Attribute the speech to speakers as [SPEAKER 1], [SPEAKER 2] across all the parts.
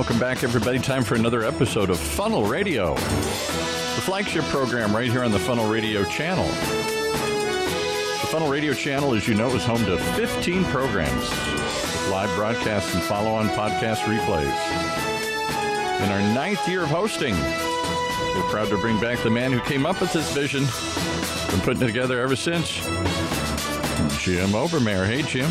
[SPEAKER 1] Welcome back, everybody. Time for another episode of Funnel Radio, the flagship program right here on the Funnel Radio channel. The Funnel Radio channel, as you know, is home to 15 programs with live broadcasts and follow on podcast replays. In our ninth year of hosting, we're proud to bring back the man who came up with this vision. Been putting it together ever since. Jim Obermayer. Hey, Jim.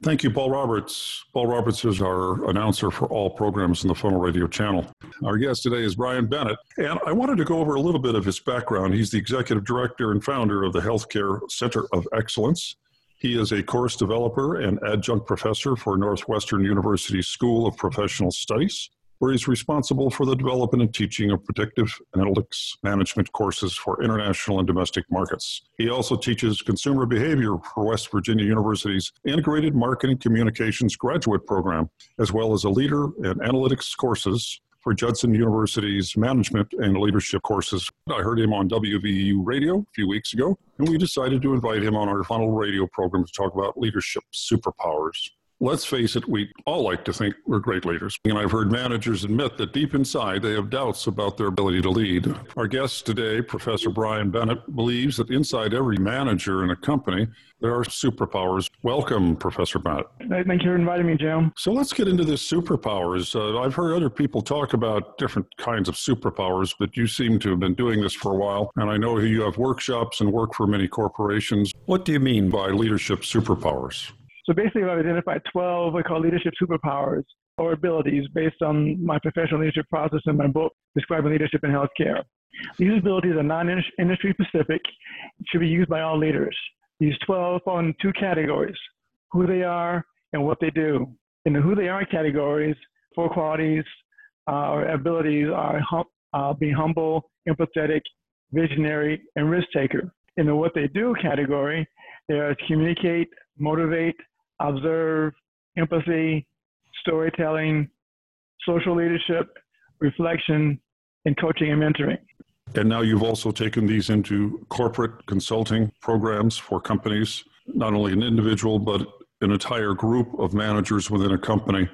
[SPEAKER 2] Thank you, Paul Roberts. Paul Roberts is our announcer for all programs in the Funnel Radio channel. Our guest today is Brian Bennett, and I wanted to go over a little bit of his background. He's the executive director and founder of the Healthcare Center of Excellence. He is a course developer and adjunct professor for Northwestern University School of Professional Studies where he's responsible for the development and teaching of predictive analytics management courses for international and domestic markets. He also teaches consumer behavior for West Virginia University's Integrated Marketing Communications graduate program, as well as a leader in analytics courses for Judson University's management and leadership courses. I heard him on WVU radio a few weeks ago, and we decided to invite him on our Funnel Radio program to talk about leadership superpowers let's face it, we all like to think we're great leaders. And I've heard managers admit that deep inside they have doubts about their ability to lead. Our guest today, Professor Brian Bennett, believes that inside every manager in a company, there are superpowers. Welcome, Professor Bennett.
[SPEAKER 3] Thank you for inviting me, Jim.
[SPEAKER 2] So let's get into this superpowers. Uh, I've heard other people talk about different kinds of superpowers, but you seem to have been doing this for a while. And I know you have workshops and work for many corporations. What do you mean by leadership superpowers?
[SPEAKER 3] So basically, I've identified 12 what I call leadership superpowers or abilities based on my professional leadership process in my book, Prescribing Leadership in Healthcare. These abilities are non industry specific, should be used by all leaders. These 12 fall in two categories who they are and what they do. In the who they are categories, four qualities uh, or abilities are hum- uh, being humble, empathetic, visionary, and risk taker. In the what they do category, they are communicate, motivate, observe, empathy, storytelling, social leadership, reflection, and coaching and mentoring.
[SPEAKER 2] And now you've also taken these into corporate consulting programs for companies, not only an individual, but an entire group of managers within a company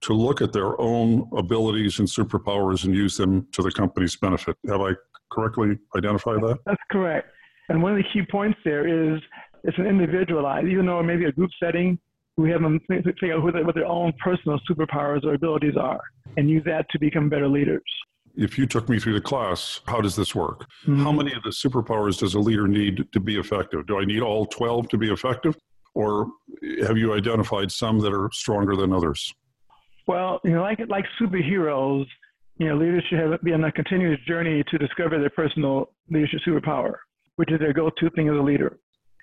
[SPEAKER 2] to look at their own abilities and superpowers and use them to the company's benefit. Have I correctly identified that?
[SPEAKER 3] That's correct. And one of the key points there is it's an individualized, even though it may be a group setting, we have them figure out what their own personal superpowers or abilities are and use that to become better leaders.
[SPEAKER 2] If you took me through the class, how does this work? Mm-hmm. How many of the superpowers does a leader need to be effective? Do I need all 12 to be effective? Or have you identified some that are stronger than others?
[SPEAKER 3] Well, you know, like like superheroes, you know, leaders should have, be on a continuous journey to discover their personal leadership superpower, which is their go-to thing as a leader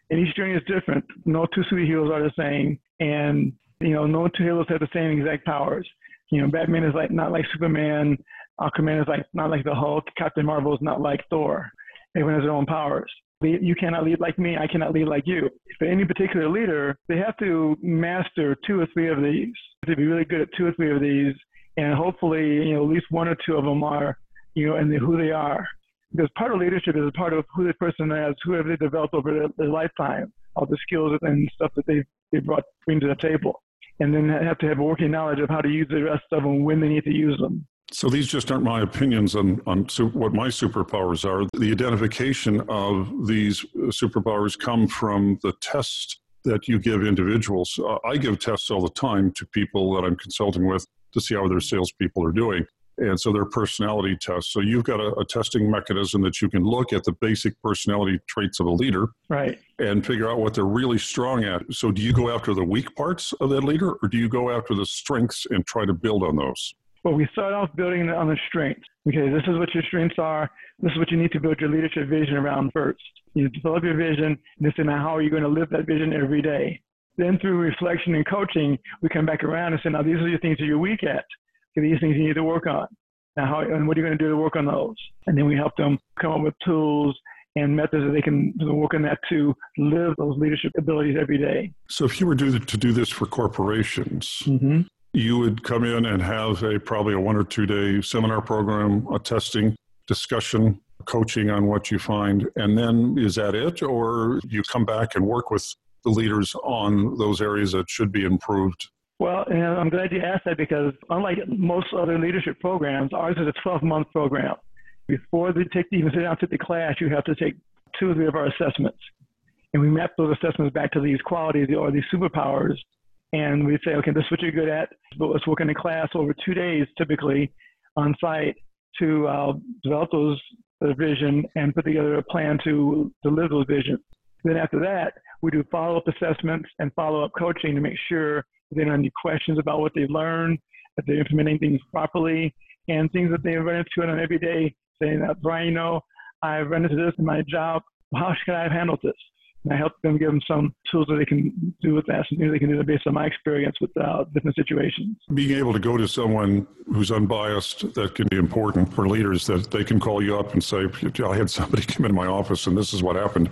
[SPEAKER 3] and each journey is different. No two superheroes are the same, and you know, no two heroes have the same exact powers. You know, Batman is like not like Superman. Aquaman is like not like the Hulk. Captain Marvel is not like Thor. Everyone has their own powers. You cannot lead like me. I cannot lead like you. For any particular leader, they have to master two or three of these. To be really good at two or three of these, and hopefully, you know, at least one or two of them are, you know, and who they are because part of leadership is a part of who the person is, who have they developed over their, their lifetime, all the skills and stuff that they they brought bring to the table, and then have to have a working knowledge of how to use the rest of them when they need to use them.
[SPEAKER 2] So these just aren't my opinions on on what my superpowers are. The identification of these superpowers come from the test that you give individuals. Uh, I give tests all the time to people that I'm consulting with to see how their salespeople are doing. And so they're personality tests. So you've got a, a, testing mechanism that you can look at the basic personality traits of a leader,
[SPEAKER 3] right,
[SPEAKER 2] and figure out what they're really strong at. So do you go after the weak parts of that leader, or do you go after the strengths and try to build on those?
[SPEAKER 3] Well, we start off building on the strengths. Okay, this is what your strengths are. This is what you need to build your leadership vision around first. You develop your vision, and then now, how are you going to live that vision every day? Then through reflection and coaching, we come back around and say, now these are the things that you're weak at these things you need to work on. Now, how and what are you going to do to work on those? And then we help them come up with tools and methods that they can work on that to live those leadership abilities every day.
[SPEAKER 2] So, if you were to, to do this for corporations, mm-hmm. you would come in and have a probably a one or two day seminar program, a testing discussion, coaching on what you find, and then is that it, or you come back and work with the leaders on those areas that should be improved
[SPEAKER 3] Well, and I'm glad you asked that because unlike most other leadership programs, ours is a 12 month program. Before they take even sit down to the class, you have to take two or three of our assessments. And we map those assessments back to these qualities or these superpowers. And we say, okay, this is what you're good at, but let's work in the class over two days typically on site to uh, develop those the vision and put together a plan to deliver those visions. Then after that, we do follow-up assessments and follow-up coaching to make sure they don't have any questions about what they learned, that they're implementing things properly, and things that they run into on an everyday, saying that, Brian, you know, I've run into this in my job. How should I have handled this? I help them give them some tools that they can do with that, some things they can do based on my experience with uh, different situations.
[SPEAKER 2] Being able to go to someone who's unbiased, that can be important for leaders that they can call you up and say, I had somebody come into my office and this is what happened.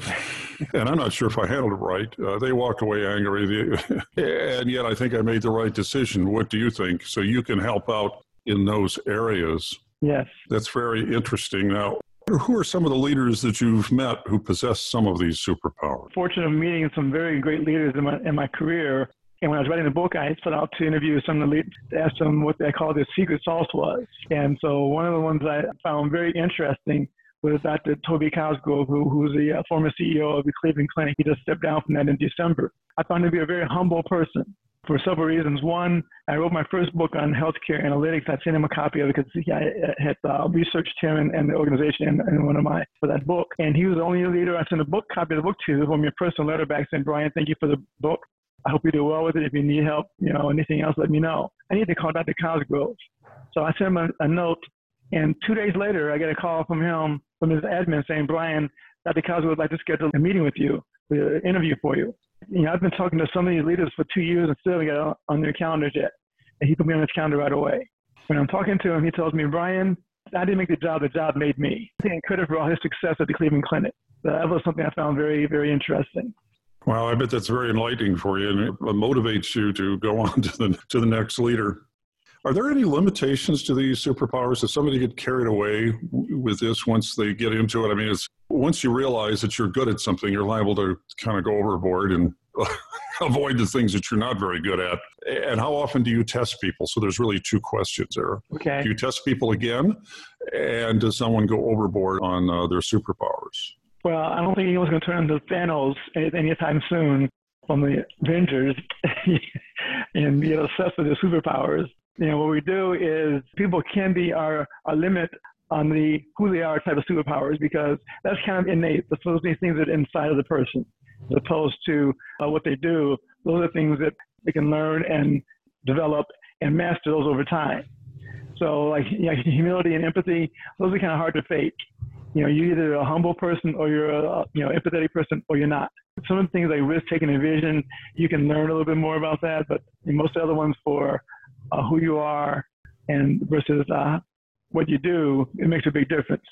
[SPEAKER 2] and I'm not sure if I handled it right. Uh, they walked away angry. and yet I think I made the right decision. What do you think? So you can help out in those areas.
[SPEAKER 3] Yes.
[SPEAKER 2] That's very interesting. Now, who are some of the leaders that you've met who possess some of these superpowers?
[SPEAKER 3] Fortunate of meeting some very great leaders in my, in my career. And when I was writing the book, I set out to interview some of the leaders to ask them what they call their secret sauce was. And so one of the ones I found very interesting was Dr. Toby Cosgrove, who, who's the uh, former CEO of the Cleveland Clinic. He just stepped down from that in December. I found him to be a very humble person for several reasons. One, I wrote my first book on healthcare analytics. I sent him a copy of it because I had uh, researched him and, and the organization in, in, one of my for that book. And he was the only leader I sent a book copy of the book to. From your personal letter back saying, Brian, thank you for the book. I hope you do well with it. If you need help, you know, anything else, let me know. I need to call Dr. Cosgrove. So I sent him a, a note, and two days later, I get a call from him, from his admin saying, Brian, Dr. Cosgrove would like to schedule a meeting with you, an interview for you you know, I've been talking to of these leaders for two years and still haven't got on their calendars yet. And he put me on his calendar right away. When I'm talking to him, he tells me, Brian, I didn't make the job, the job made me. I think credit for all his success at the Cleveland Clinic. That was something I found very, very interesting.
[SPEAKER 2] Well, I bet that's very enlightening for you and it motivates you to go on to the, to the next leader. Are there any limitations to these superpowers? Does somebody get carried away with this once they get into it? I mean, it's once you realize that you're good at something, you're liable to kind of go overboard and avoid the things that you're not very good at. And how often do you test people? So there's really two questions there.
[SPEAKER 3] Okay.
[SPEAKER 2] Do you test people again? And does someone go overboard on uh, their superpowers?
[SPEAKER 3] Well, I don't think anyone's going to turn into Thanos anytime soon from the Avengers and be obsessed with their superpowers you know, what we do is people can be our, our limit on the who they are type of superpowers because that's kind of innate. Those these things that are inside of the person, as opposed to uh, what they do. Those are things that they can learn and develop and master those over time. So, like you know, humility and empathy, those are kind of hard to fake. You know, you're either a humble person or you're a you know empathetic person or you're not. Some of the things like risk taking and vision, you can learn a little bit more about that, but most of the other ones for uh, who you are and versus uh, what you do, it makes a big difference.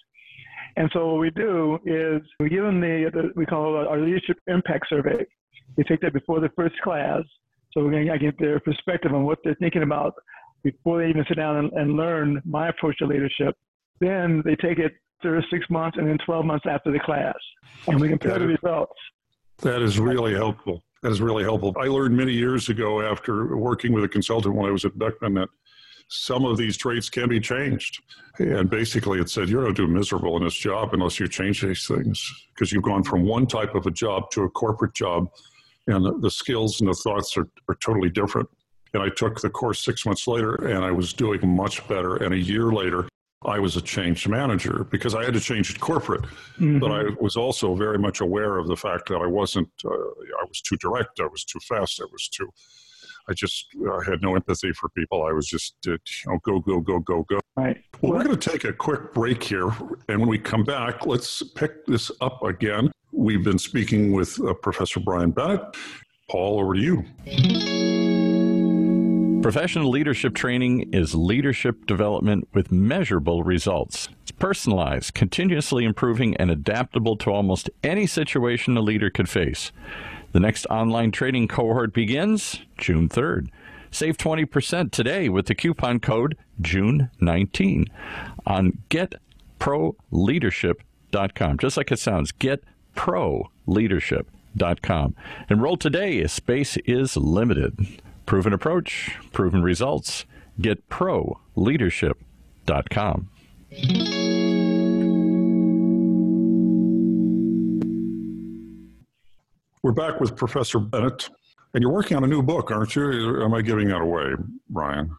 [SPEAKER 3] And so what we do is we give them the, the we call it our leadership impact survey. We take that before the first class, so we're going to get their perspective on what they're thinking about before they even sit down and, and learn my approach to leadership. Then they take it through six months and then 12 months after the class, and we compare the results.
[SPEAKER 2] That is really helpful. That is really helpful. I learned many years ago after working with a consultant when I was at Beckman that some of these traits can be changed. And basically, it said you're going to do miserable in this job unless you change these things because you've gone from one type of a job to a corporate job, and the, skills and the thoughts are, are totally different. And I took the course six months later, and I was doing much better. And a year later, I was a changed manager because I had to change it corporate, mm-hmm. but I was also very much aware of the fact that I wasn't. Uh, I was too direct. I was too fast. I was too. I just I had no empathy for people. I was just uh, you know go go go go go.
[SPEAKER 3] Right.
[SPEAKER 2] Well, we're going to take a quick break here, and when we come back, let's pick this up again. We've been speaking with uh, Professor Brian Bennett. Paul, over to you.
[SPEAKER 1] Professional leadership training is leadership development with measurable results. It's personalized, continuously improving, and adaptable to almost any situation a leader could face. The next online training cohort begins June 3rd. Save 20% today with the coupon code June19 on getproleadership.com. Just like it sounds, getproleadership.com. Enroll today, space is limited. Proven approach, proven results. Get proleadership.com.
[SPEAKER 2] We're back with Professor Bennett, and you're working on a new book, aren't you? Am I giving that away, Brian?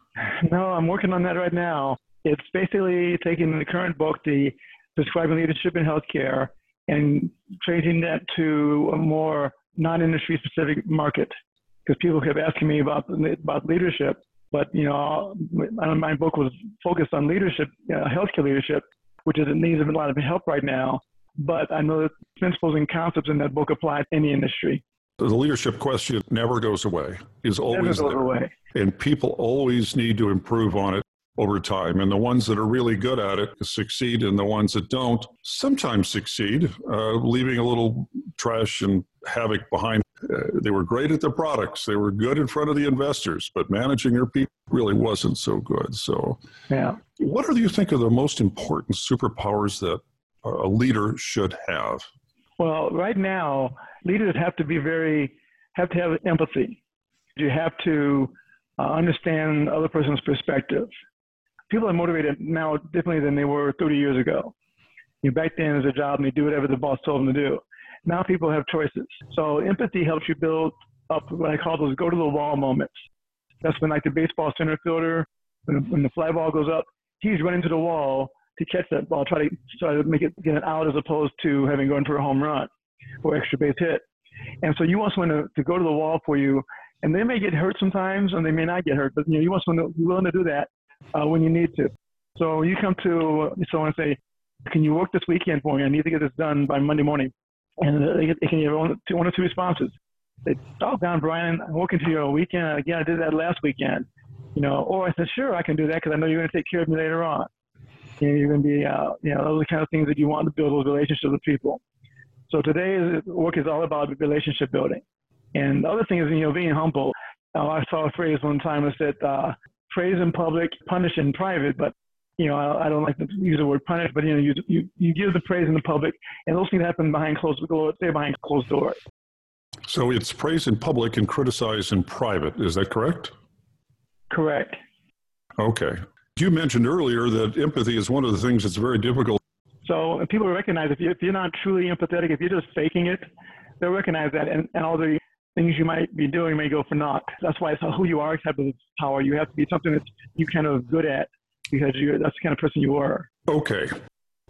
[SPEAKER 3] No, I'm working on that right now. It's basically taking the current book, the Prescribing Leadership in Healthcare, and changing that to a more non-industry specific market. Because people kept asking me about about leadership, but you know, my book was focused on leadership, you know, healthcare leadership, which is it needs a lot of help right now. But I know that principles and concepts in that book apply to any industry.
[SPEAKER 2] The leadership question never goes away. Is always
[SPEAKER 3] never goes
[SPEAKER 2] there.
[SPEAKER 3] away.
[SPEAKER 2] And people always need to improve on it over time. And the ones that are really good at it succeed, and the ones that don't sometimes succeed, uh, leaving a little trash and havoc behind. Uh, they were great at their products, they were good in front of the investors, but managing their people really wasn't so good. So,
[SPEAKER 3] yeah.
[SPEAKER 2] What do you think are the most important superpowers that a leader should have?
[SPEAKER 3] Well, right now, leaders have to be very, have to have empathy. You have to uh, understand other person's perspective people are motivated now differently than they were 30 years ago. You know, back then, as a job, and they do whatever the boss told them to do. Now people have choices. So empathy helps you build up what I call those go to the wall moments. That's when, like the baseball center fielder, when, when the fly ball goes up, he's running to the wall to catch that ball, try to try to make it get it out as opposed to having gone for a home run or extra base hit. And so you want someone to, to go to the wall for you, and they may get hurt sometimes, and they may not get hurt, but you know you want someone to willing to do that uh, when you need to. So you come to someone and say, "Can you work this weekend for me? I need to get this done by Monday morning." And they, they can get one, or two responses. They, "Oh, down, Brian, I'm working to your weekend. Again, I did that last weekend." You know, or I said, "Sure, I can do that because I know you're going to take care of me later on." You know, you're going to be, uh, you know, those are the kind of things that you want to build those relationships with people. So today, work is all about relationship building. And the other thing is, you know, being humble. Uh, I saw a phrase one time that said, uh, praise in public, punish in private. But you know, I, I don't like to use the word punish, but you know, you you, you give the praise in the public, and those things happen behind closed doors. They're behind closed doors.
[SPEAKER 2] So it's praise in public and criticize in private. Is that correct?
[SPEAKER 3] Correct.
[SPEAKER 2] Okay. You mentioned earlier that empathy is one of the things that's very difficult.
[SPEAKER 3] So people recognize if, you, if you're not truly empathetic, if you're just faking it, they'll recognize that, and, and all the things you might be doing may go for naught. That's why it's who you are type of power. You have to be something that you kind of good at because you're that's the kind of person you are.
[SPEAKER 2] Okay.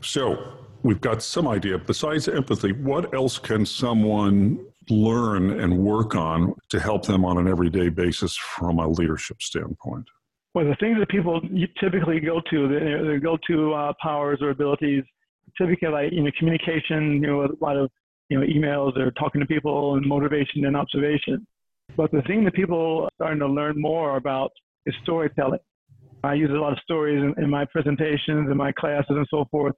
[SPEAKER 2] So we've got some idea. Besides empathy, what else can someone learn and work on to help them on an everyday basis from a leadership standpoint?
[SPEAKER 3] Well, the things that people typically go to, their go-to uh, powers or abilities, typically like you know communication, you know a lot of you know, emails or talking to people and motivation and observation. But the thing that people are starting to learn more about is storytelling. I use a lot of stories in, in my presentations and my classes and so forth.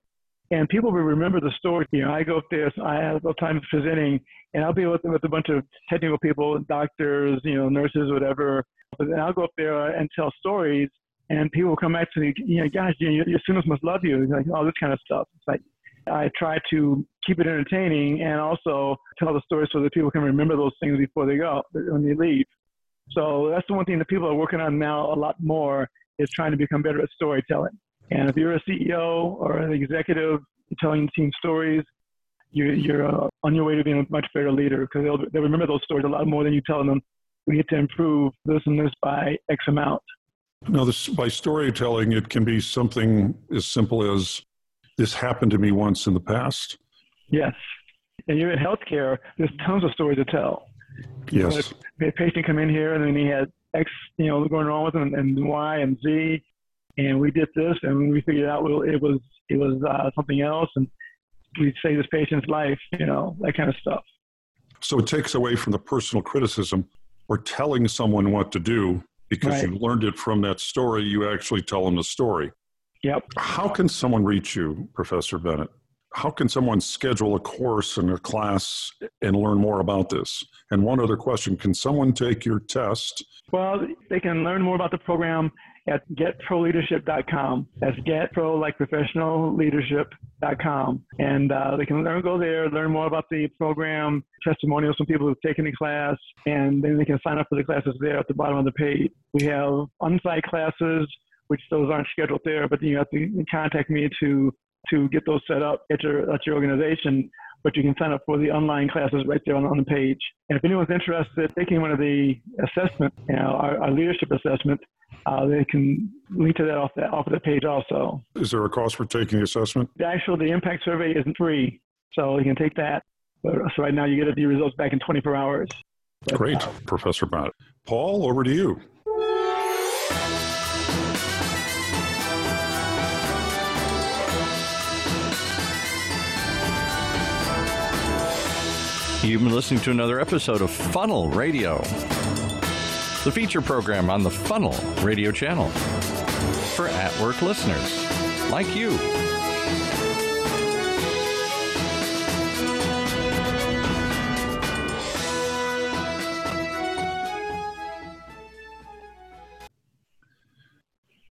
[SPEAKER 3] And people will remember the story. You know, I go up there, I have a time presenting, and I'll be with, with a bunch of technical people, doctors, you know, nurses, whatever. But then I'll go up there uh, and tell stories, and people come back to me, you know, guys, you your students must love you. Like all this kind of stuff. It's like, I try to keep it entertaining and also tell the story so that people can remember those things before they go, when they leave. So that's the one thing that people are working on now a lot more is trying to become better at storytelling. And if you're a CEO or an executive telling team stories, you're, you're uh, on your way to being a much better leader because they'll, they'll remember those stories a lot more than you telling them, we need to improve this and this by X amount.
[SPEAKER 2] Now, this, by storytelling, it can be something as simple as this happened to me once in the past?
[SPEAKER 3] Yes. And you're in healthcare, there's tons of stories to tell.
[SPEAKER 2] Yes.
[SPEAKER 3] You know, a patient come in here and then he had X, you know, going wrong with him and Y and Z. And we did this and we figured out well, it was, it was uh, something else. And we saved this patient's life, you know, that kind of stuff.
[SPEAKER 2] So it takes away from the personal criticism or telling someone what to do because right. you learned it from that story. You actually tell them the story.
[SPEAKER 3] Yep.
[SPEAKER 2] How can someone reach you, Professor Bennett? How can someone schedule a course and a class and learn more about this? And one other question Can someone take your test?
[SPEAKER 3] Well, they can learn more about the program at getproleadership.com. That's getpro like professional leadership.com. And uh, they can learn, go there, learn more about the program, testimonials from people who've taken the class, and then they can sign up for the classes there at the bottom of the page. We have on-site classes, which those aren't scheduled there, but you have to contact me to to get those set up at your at your organization but you can sign up for the online classes right there on, on the page. And if anyone's interested in taking one of the assessment, you know, our, our leadership assessment, uh, they can link to that off the off of the page also.
[SPEAKER 2] Is there a cost for taking the assessment?
[SPEAKER 3] The actual the impact survey isn't free, so you can take that. But, so right now you get the results back in 24 hours.
[SPEAKER 2] But, Great, uh, Professor Bennett. Paul, over to you.
[SPEAKER 1] You've been listening to another episode of Funnel Radio, the feature program on the Funnel Radio channel for at work listeners like you.